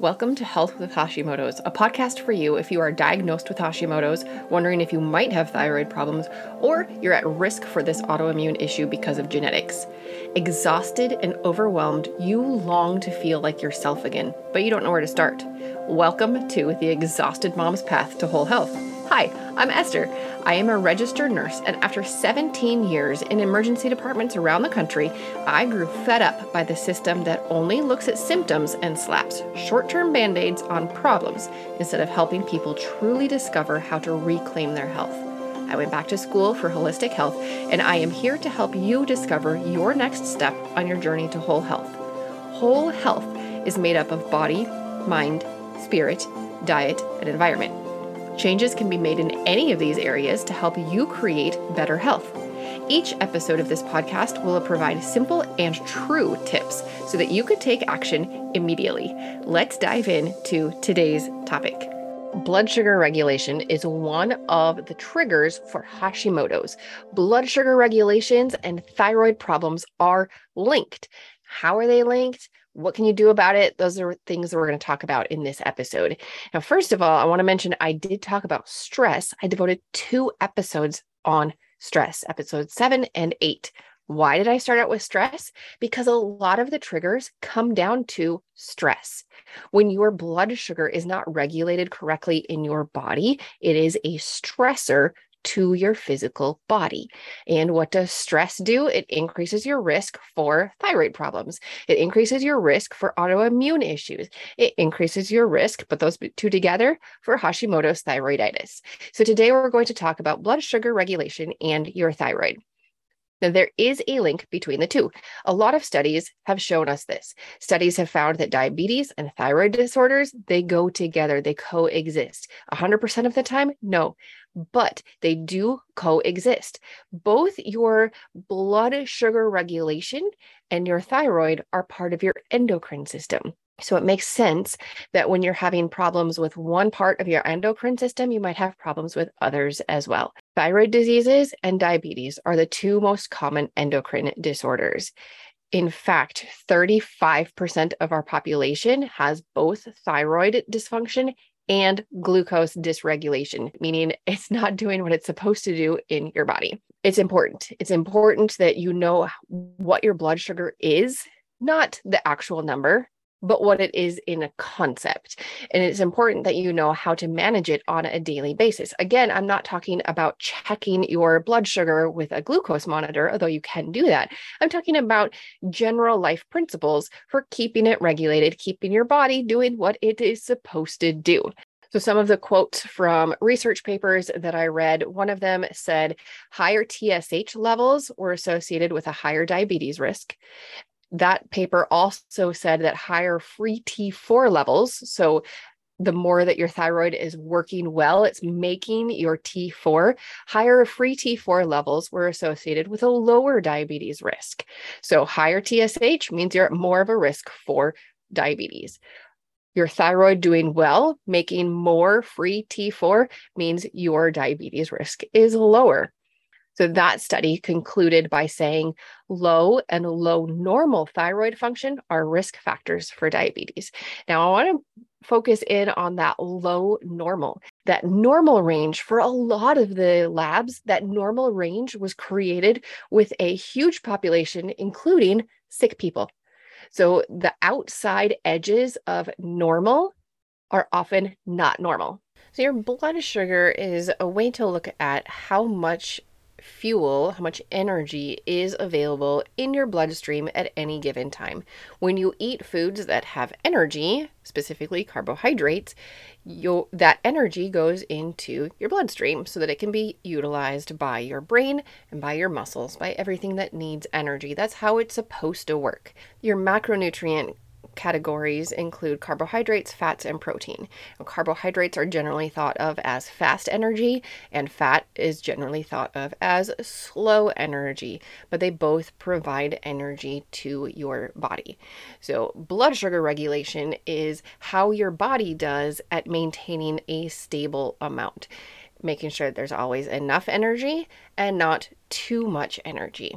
Welcome to Health with Hashimoto's, a podcast for you if you are diagnosed with Hashimoto's, wondering if you might have thyroid problems, or you're at risk for this autoimmune issue because of genetics. Exhausted and overwhelmed, you long to feel like yourself again, but you don't know where to start. Welcome to the Exhausted Mom's Path to Whole Health. Hi, I'm Esther. I am a registered nurse, and after 17 years in emergency departments around the country, I grew fed up by the system that only looks at symptoms and slaps short term band aids on problems instead of helping people truly discover how to reclaim their health. I went back to school for holistic health, and I am here to help you discover your next step on your journey to whole health. Whole health is made up of body, mind, spirit, diet, and environment. Changes can be made in any of these areas to help you create better health. Each episode of this podcast will provide simple and true tips so that you could take action immediately. Let's dive into today's topic. Blood sugar regulation is one of the triggers for Hashimoto's. Blood sugar regulations and thyroid problems are linked. How are they linked? What can you do about it? Those are things that we're going to talk about in this episode. Now, first of all, I want to mention I did talk about stress. I devoted two episodes on stress, episode seven and eight. Why did I start out with stress? Because a lot of the triggers come down to stress. When your blood sugar is not regulated correctly in your body, it is a stressor to your physical body. And what does stress do? It increases your risk for thyroid problems. It increases your risk for autoimmune issues. It increases your risk, but those two together, for Hashimoto's thyroiditis. So today we're going to talk about blood sugar regulation and your thyroid. Now, there is a link between the two. A lot of studies have shown us this. Studies have found that diabetes and thyroid disorders, they go together, they coexist. 100% of the time, no, but they do coexist. Both your blood sugar regulation and your thyroid are part of your endocrine system. So it makes sense that when you're having problems with one part of your endocrine system, you might have problems with others as well. Thyroid diseases and diabetes are the two most common endocrine disorders. In fact, 35% of our population has both thyroid dysfunction and glucose dysregulation, meaning it's not doing what it's supposed to do in your body. It's important. It's important that you know what your blood sugar is, not the actual number, but what it is in a concept. And it's important that you know how to manage it on a daily basis. Again, I'm not talking about checking your blood sugar with a glucose monitor, although you can do that. I'm talking about general life principles for keeping it regulated, keeping your body doing what it is supposed to do. So, some of the quotes from research papers that I read, one of them said higher TSH levels were associated with a higher diabetes risk that paper also said that higher free T4 levels, so the more that your thyroid is working well, it's making your T4, higher free T4 levels were associated with a lower diabetes risk. So higher TSH means you're at more of a risk for diabetes. Your thyroid doing well, making more free T4 means your diabetes risk is lower. So that study concluded by saying low and low normal thyroid function are risk factors for diabetes. Now, I want to focus in on that low normal. That normal range for a lot of the labs, that normal range was created with a huge population, including sick people. So the outside edges of normal are often not normal. So, your blood sugar is a way to look at how much fuel, how much energy is available in your bloodstream at any given time. When you eat foods that have energy, specifically carbohydrates, you that energy goes into your bloodstream so that it can be utilized by your brain and by your muscles, by everything that needs energy. That's how it's supposed to work. Your macronutrient categories include carbohydrates, fats, and protein. Now, carbohydrates are generally thought of as fast energy, and fat is generally thought of as slow energy, but they both provide energy to your body. So, blood sugar regulation is how your body does at maintaining a stable amount, making sure there's always enough energy and not too much energy.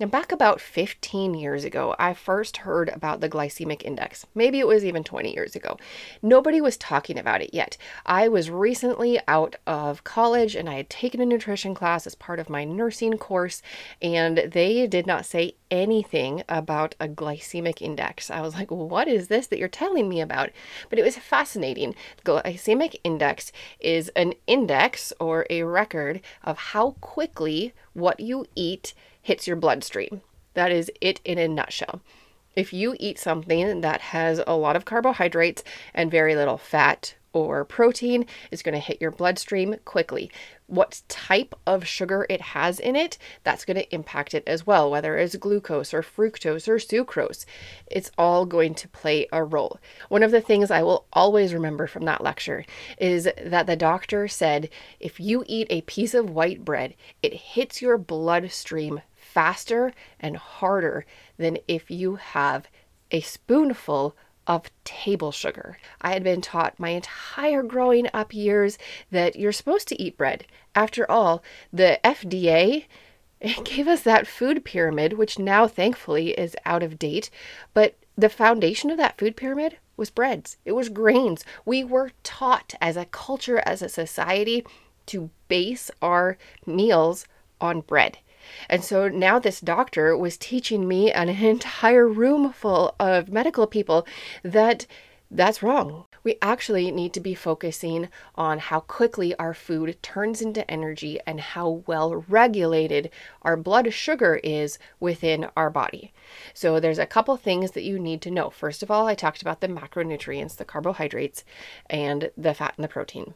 Now, back about 15 years ago, I first heard about the glycemic index. Maybe it was even 20 years ago. Nobody was talking about it yet. I was recently out of college and I had taken a nutrition class as part of my nursing course, and they did not say anything about a glycemic index. I was like, what is this that you're telling me about? But it was fascinating. The glycemic index is an index or a record of how quickly what you eat hits your bloodstream. That is it in a nutshell. If you eat something that has a lot of carbohydrates and very little fat or protein, is going to hit your bloodstream quickly. What type of sugar it has in it, that's going to impact it as well, whether it's glucose or fructose or sucrose. It's all going to play a role. One of the things I will always remember from that lecture is that the doctor said if you eat a piece of white bread, it hits your bloodstream faster and harder than if you have a spoonful of table sugar. I had been taught my entire growing up years that you're supposed to eat bread. After all, the FDA gave us that food pyramid, which now thankfully is out of date, but the foundation of that food pyramid was breads. It was grains. We were taught as a culture, as a society, to base our meals on bread. And so now this doctor was teaching me an entire room full of medical people that that's wrong. We actually need to be focusing on how quickly our food turns into energy and how well regulated our blood sugar is within our body. So, there's a couple things that you need to know. First of all, I talked about the macronutrients, the carbohydrates, and the fat and the protein.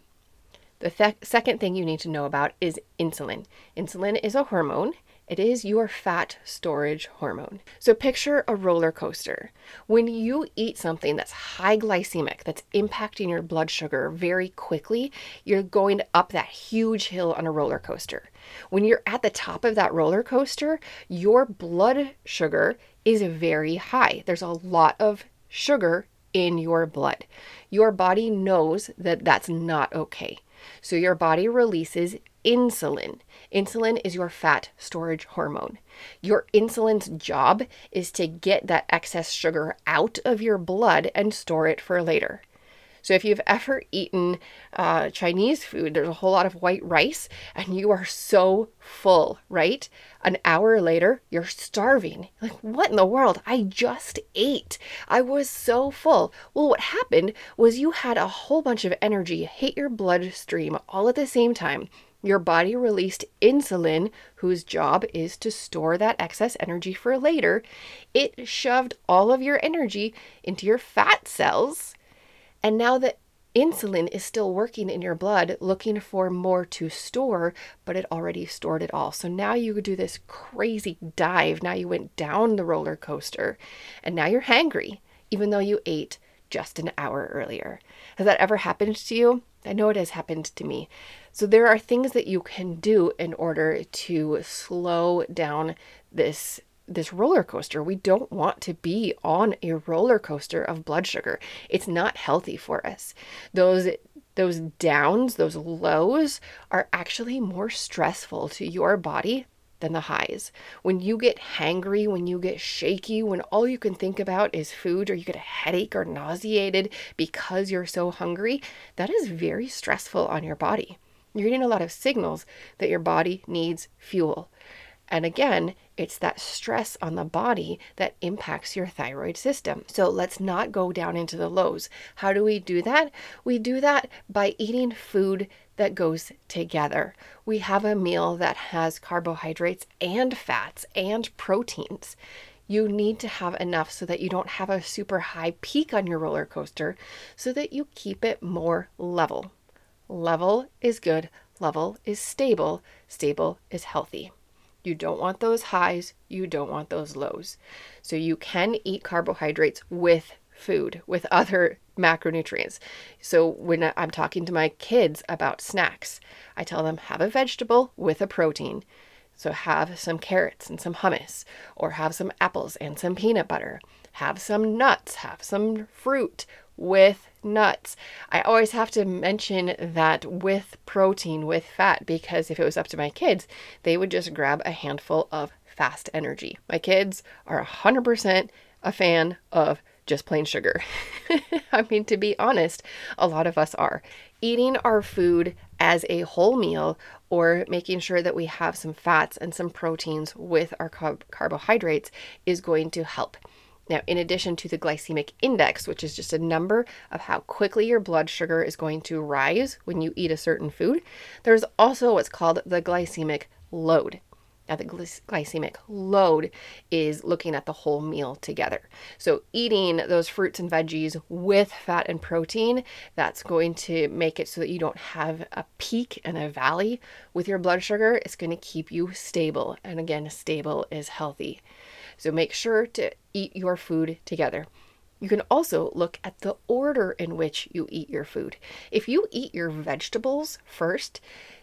The th- second thing you need to know about is insulin. Insulin is a hormone. It is your fat storage hormone. So picture a roller coaster. When you eat something that's high glycemic, that's impacting your blood sugar very quickly, you're going up that huge hill on a roller coaster. When you're at the top of that roller coaster, your blood sugar is very high. There's a lot of sugar in your blood. Your body knows that that's not okay. So your body releases insulin. Insulin is your fat storage hormone. Your insulin's job is to get that excess sugar out of your blood and store it for later. So if you've ever eaten uh, Chinese food, there's a whole lot of white rice and you are so full, right? An hour later, you're starving. Like, what in the world? I just ate. I was so full. Well, what happened was you had a whole bunch of energy hit your bloodstream all at the same time. Your body released insulin, whose job is to store that excess energy for later. It shoved all of your energy into your fat cells and now the insulin is still working in your blood, looking for more to store, but it already stored it all. So now you do this crazy dive. Now you went down the roller coaster, and now you're hangry, even though you ate just an hour earlier. Has that ever happened to you? I know it has happened to me. So there are things that you can do in order to slow down this this roller coaster. We don't want to be on a roller coaster of blood sugar. It's not healthy for us. Those those downs, those lows are actually more stressful to your body than the highs. When you get hangry, when you get shaky, when all you can think about is food or you get a headache or nauseated because you're so hungry, that is very stressful on your body. You're getting a lot of signals that your body needs fuel. And again, it's that stress on the body that impacts your thyroid system. So let's not go down into the lows. How do we do that? We do that by eating food that goes together. We have a meal that has carbohydrates and fats and proteins. You need to have enough so that you don't have a super high peak on your roller coaster, so that you keep it more level. Level is good, level is stable, stable is healthy. You don't want those highs, you don't want those lows. So you can eat carbohydrates with food, with other macronutrients. So when I'm talking to my kids about snacks, I tell them have a vegetable with a protein. So have some carrots and some hummus, or have some apples and some peanut butter. Have some nuts, have some fruit, with nuts. I always have to mention that with protein, with fat, because if it was up to my kids, they would just grab a handful of fast energy. My kids are 100% a fan of just plain sugar. I mean, to be honest, a lot of us are. Eating our food as a whole meal or making sure that we have some fats and some proteins with our carb- carbohydrates is going to help. Now, in addition to the glycemic index, which is just a number of how quickly your blood sugar is going to rise when you eat a certain food, there's also what's called the glycemic load. Now, the glycemic load is looking at the whole meal together. So, eating those fruits and veggies with fat and protein, that's going to make it so that you don't have a peak and a valley with your blood sugar. It's going to keep you stable. And again, stable is healthy. So, make sure to eat your food together. You can also look at the order in which you eat your food. If you eat your vegetables first,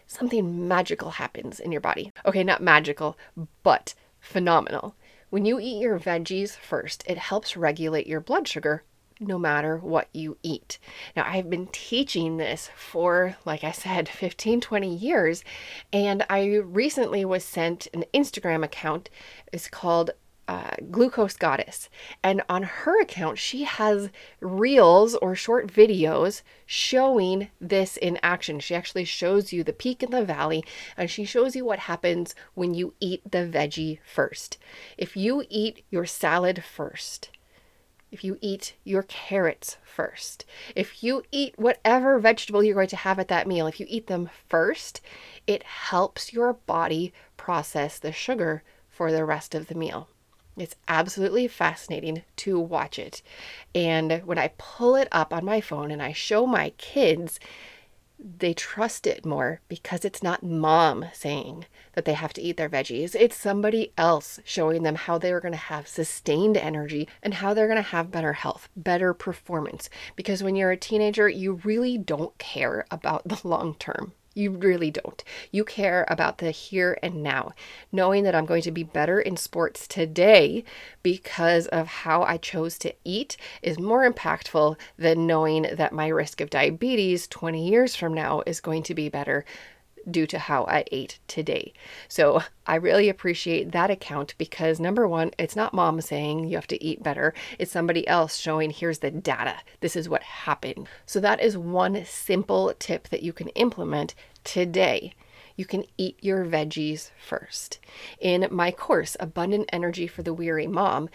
something magical happens in your body. Okay, not magical, but phenomenal. When you eat your veggies first, it helps regulate your blood sugar no matter what you eat. Now, I've been teaching this for, like I said, 15, 20 years, and I recently was sent an Instagram account. It's called uh, Glucose Goddess. And on her account, she has reels or short videos showing this in action. She actually shows you the peak and the valley, and she shows you what happens when you eat the veggie first. If you eat your salad first, if you eat your carrots first, if you eat whatever vegetable you're going to have at that meal, if you eat them first, it helps your body process the sugar for the rest of the meal. It's absolutely fascinating to watch it. And when I pull it up on my phone and I show my kids, they trust it more because it's not mom saying that they have to eat their veggies. It's somebody else showing them how they are going to have sustained energy and how they're going to have better health, better performance. Because when you're a teenager, you really don't care about the long term. You really don't. You care about the here and now, knowing that I'm going to be better in sports today because of how I chose to eat is more impactful than knowing that my risk of diabetes 20 years from now is going to be better due to how I ate today. So I really appreciate that account because number one, it's not mom saying you have to eat better, it's somebody else showing here's the data. This is what happened. So that is one simple tip that you can implement today you can eat your veggies first. In my course, Abundant Energy for the Weary Mom,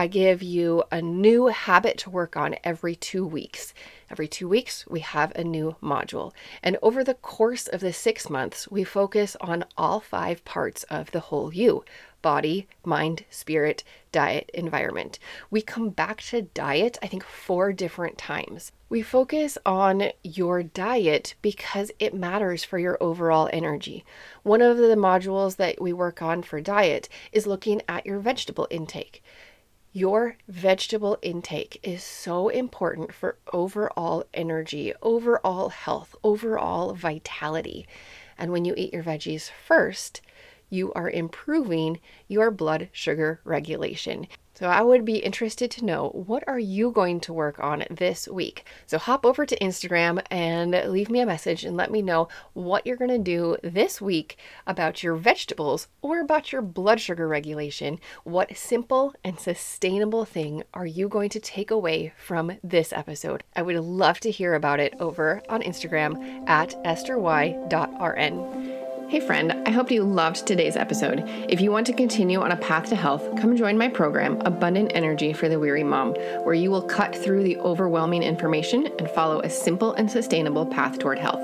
I give you a new habit to work on every two weeks. Every two weeks, we have a new module. And over the course of the six months, we focus on all five parts of the whole you body, mind, spirit, diet, environment. We come back to diet, I think, four different times. We focus on your diet because it matters for your overall energy. One of the modules that we work on for diet is looking at your vegetable intake. Your vegetable intake is so important for overall energy, overall health, overall vitality. And when you eat your veggies first, you are improving your blood sugar regulation. So I would be interested to know what are you going to work on this week? So hop over to Instagram and leave me a message and let me know what you're going to do this week about your vegetables or about your blood sugar regulation. What simple and sustainable thing are you going to take away from this episode? I would love to hear about it over on Instagram at estherY.rn. Hey, friend, I hope you loved today's episode. If you want to continue on a path to health, come join my program, Abundant Energy for the Weary Mom, where you will cut through the overwhelming information and follow a simple and sustainable path toward health.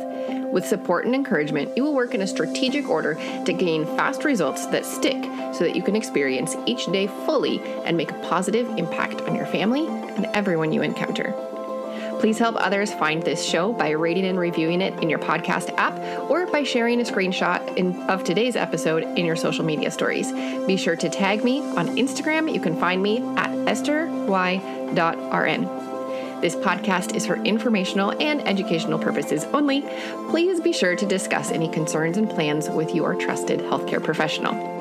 With support and encouragement, you will work in a strategic order to gain fast results that stick so that you can experience each day fully and make a positive impact on your family and everyone you encounter. Please help others find this show by rating and reviewing it in your podcast app or by sharing a screenshot in, of today's episode in your social media stories. Be sure to tag me on Instagram. You can find me at estherY.rn. This podcast is for informational and educational purposes only. Please be sure to discuss any concerns and plans with your trusted healthcare professional.